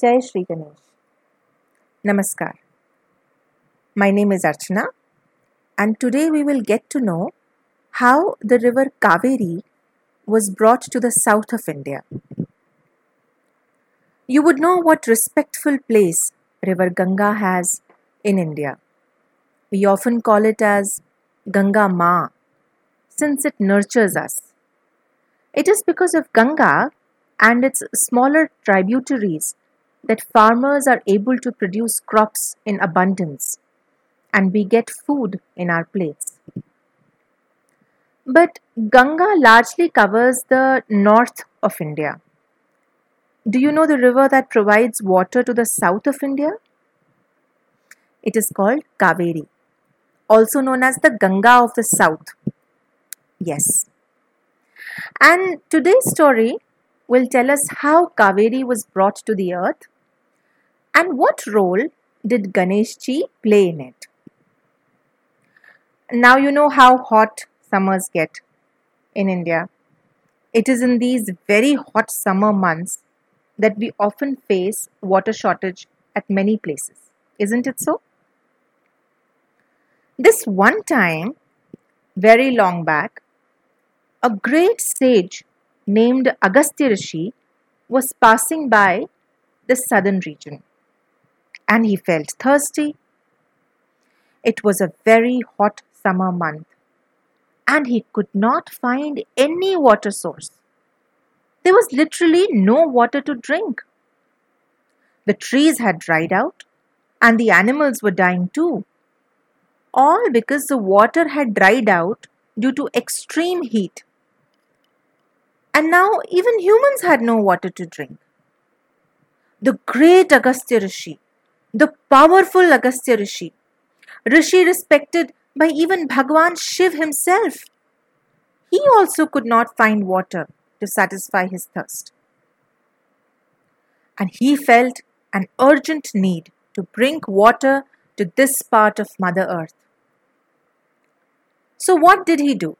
Jai Shri Ganesh. Namaskar. My name is Archana, and today we will get to know how the river Kaveri was brought to the south of India. You would know what respectful place river Ganga has in India. We often call it as Ganga Ma since it nurtures us. It is because of Ganga and its smaller tributaries that farmers are able to produce crops in abundance and we get food in our plates. But Ganga largely covers the north of India. Do you know the river that provides water to the south of India? It is called Kaveri, also known as the Ganga of the south. Yes. And today's story will tell us how Kaveri was brought to the earth and what role did Ganeshji play in it. Now you know how hot summers get in India. It is in these very hot summer months that we often face water shortage at many places. Isn't it so? This one time, very long back, a great sage named Agastya Rishi was passing by the southern region and he felt thirsty. It was a very hot summer month and he could not find any water source. There was literally no water to drink. The trees had dried out and the animals were dying too. All because the water had dried out due to extreme heat. And now even humans had no water to drink. The great Agastya Rishi, the powerful Agastya Rishi, Rishi respected by even Bhagwan Shiv himself, he also could not find water to satisfy his thirst. And he felt an urgent need to bring water to this part of Mother Earth. So, what did he do?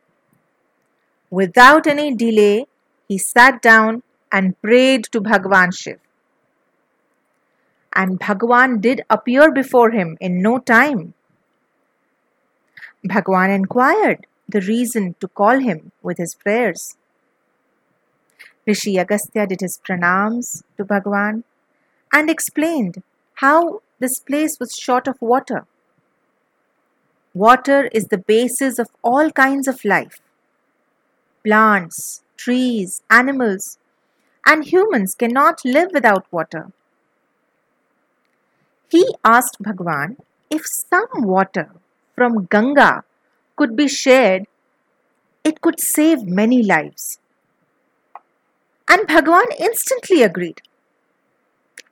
Without any delay, he sat down and prayed to Bhagwan Shiv. And Bhagwan did appear before him in no time. Bhagwan inquired the reason to call him with his prayers. Rishi Agastya did his pranams to Bhagwan and explained how this place was short of water. Water is the basis of all kinds of life plants, trees, animals, and humans cannot live without water. He asked Bhagwan if some water from Ganga could be shared, it could save many lives. And Bhagwan instantly agreed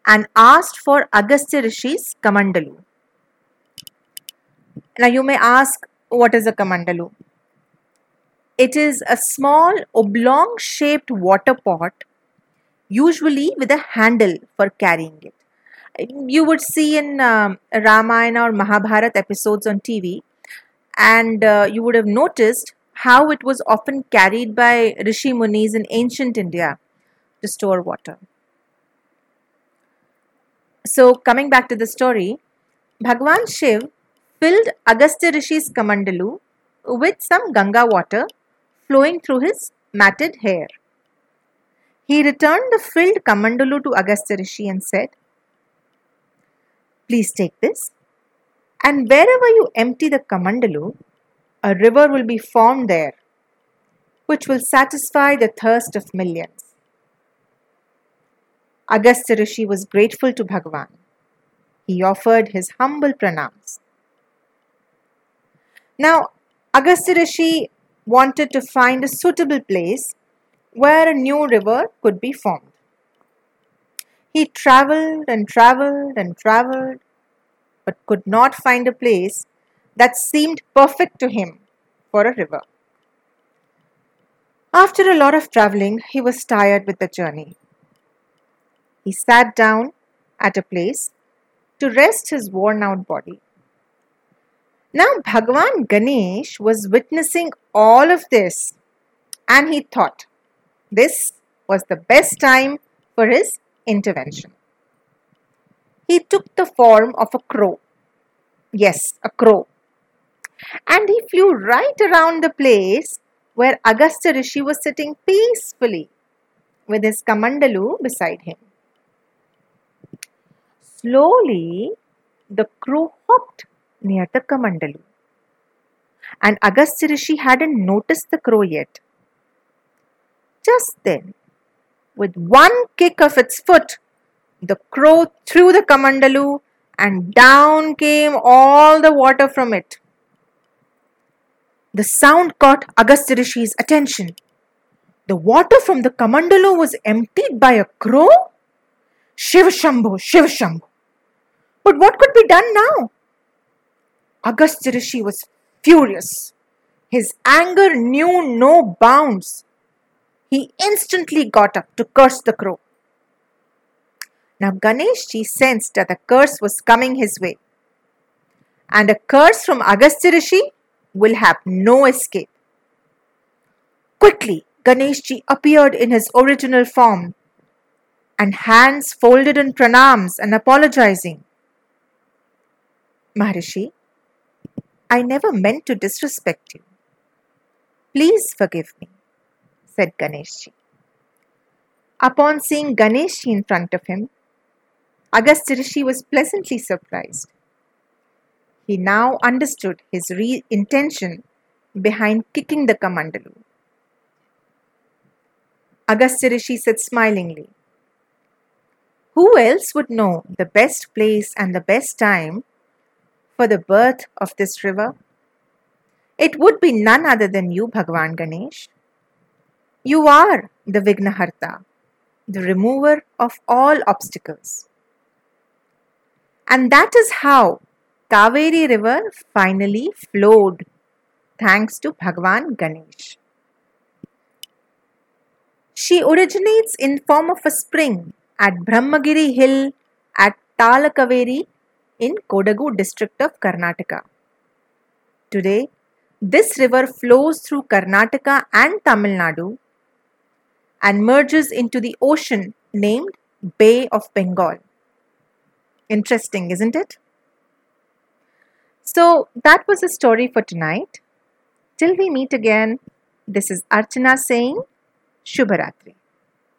and asked for Agastya Rishi's Kamandalu. Now you may ask, what is a Kamandalu? It is a small oblong shaped water pot, usually with a handle for carrying it. You would see in um, Ramayana or Mahabharata episodes on TV, and uh, you would have noticed how it was often carried by Rishi Munis in ancient India to store water. So, coming back to the story, Bhagwan Shiv filled Agastya Rishi's Kamandalu with some Ganga water flowing through his matted hair. He returned the filled Kamandalu to Agastya Rishi and said, Please take this, and wherever you empty the Kamandalu, a river will be formed there, which will satisfy the thirst of millions. Agastya Rishi was grateful to Bhagwan. He offered his humble pranams. Now, Agastya Rishi wanted to find a suitable place where a new river could be formed. He travelled and travelled and travelled, but could not find a place that seemed perfect to him for a river. After a lot of travelling, he was tired with the journey. He sat down at a place to rest his worn out body. Now, Bhagwan Ganesh was witnessing all of this and he thought this was the best time for his intervention. he took the form of a crow. Yes, a crow. And he flew right around the place where Agastya Rishi was sitting peacefully with his Kamandalu beside him. Slowly, the crow hopped near the Kamandalu. And Agastya Rishi hadn't noticed the crow yet. Just then, with one kick of its foot, the crow threw the Kamandalu and down came all the water from it. The sound caught Agastya Rishi's attention. The water from the Kamandalu was emptied by a crow? Shiv Shambho, Shiv Shambho. But what could be done now? Agastya Rishi was furious. His anger knew no bounds. He instantly got up to curse the crow. Now Ganeshji sensed that the curse was coming his way. And a curse from Agastya Rishi will have no escape. Quickly, Ganeshji appeared in his original form and hands folded in pranams and apologizing. Maharishi, I never meant to disrespect you. Please forgive me, said Ganeshji. Upon seeing Ganeshji in front of him, Agastya Rishi was pleasantly surprised. He now understood his re- intention behind kicking the Kamandalu. Agastya Rishi said smilingly, Who else would know the best place and the best time for the birth of this river? It would be none other than you, Bhagwan Ganesh. You are the Vignaharta, the remover of all obstacles. And that is how Kaveri river finally flowed thanks to Bhagwan Ganesh. She originates in form of a spring at Brahmagiri hill at Talakaveri in Kodagu district of Karnataka. Today, this river flows through Karnataka and Tamil Nadu and merges into the ocean named Bay of Bengal. Interesting, isn't it? So that was the story for tonight. Till we meet again, this is Archana saying Shubharatri.